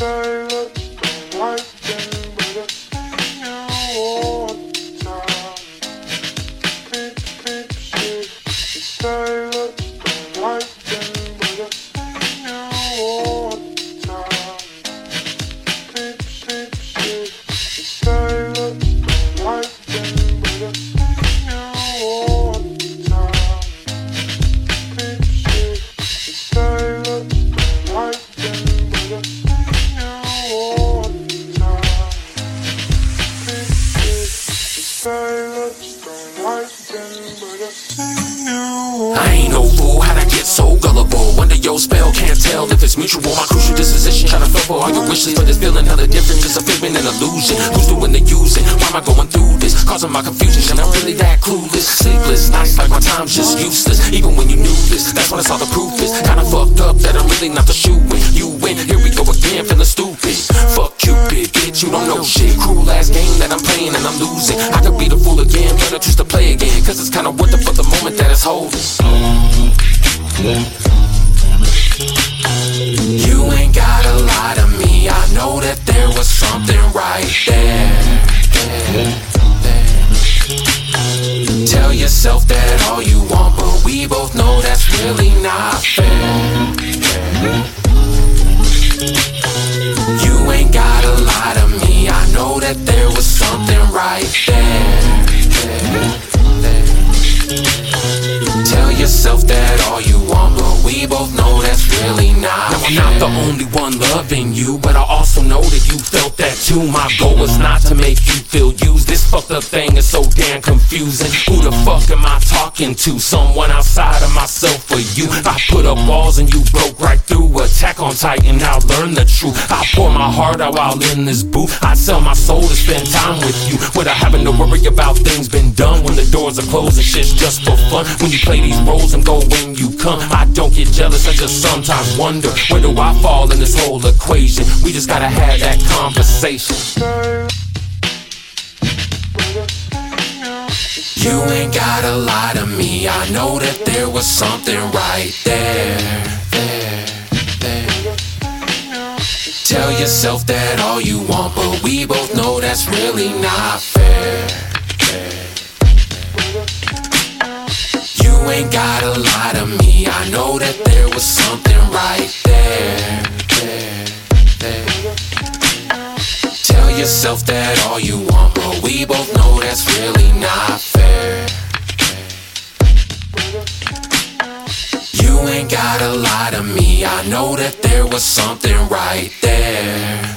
Baby. I ain't no fool, how'd I get so gullible? Under your spell, can't tell if it's mutual. My crucial disposition, try to fulfill all your wishes, but it's feeling hella different. Just I'm feeling an illusion. Who's doing the using? Why am I going through this? Causing my confusion, and I'm really that clueless. Sleepless nights, like my time's just useless. Even when you knew this, that's when I saw the proof is. Kinda fucked up that I'm really not the shoe when you win. Here we go again, feeling stupid. Fuck Cupid, bitch, you don't know shit. Cruel ass game that I'm playing, and I'm losing. I could Cause it's kinda worth it for the moment that it's holding. You ain't got a lot of me. I know that there was something right there. Tell yourself that all you want, but we both know that's really not fair. You ain't gotta lie to me. I know that there was something right there. there yourself that all you want, but we both know that's really not. Now, I'm not the only one loving you, but I also know that you felt that too. My goal was not to make you feel used. This fucked up thing is so damn confusing. Who the fuck am I? talking to someone outside of myself or you. I put up walls and you broke right through. Attack on Titan, I'll learn the truth. I pour my heart out while in this booth. I sell my soul to spend time with you. Without having to worry about things been done. When the doors are closed and shit's just for fun. When you play these roles and go when you come. I don't get jealous, I just sometimes wonder where do I fall in this whole equation. We just gotta have that conversation. You ain't gotta lie to me. I know that there was something right there. There, there. Tell yourself that all you want, but we both know that's really not fair. You ain't gotta lie to me. I know that there was something right there. yourself that all you want, but we both know that's really not fair. You ain't gotta lie to me, I know that there was something right there.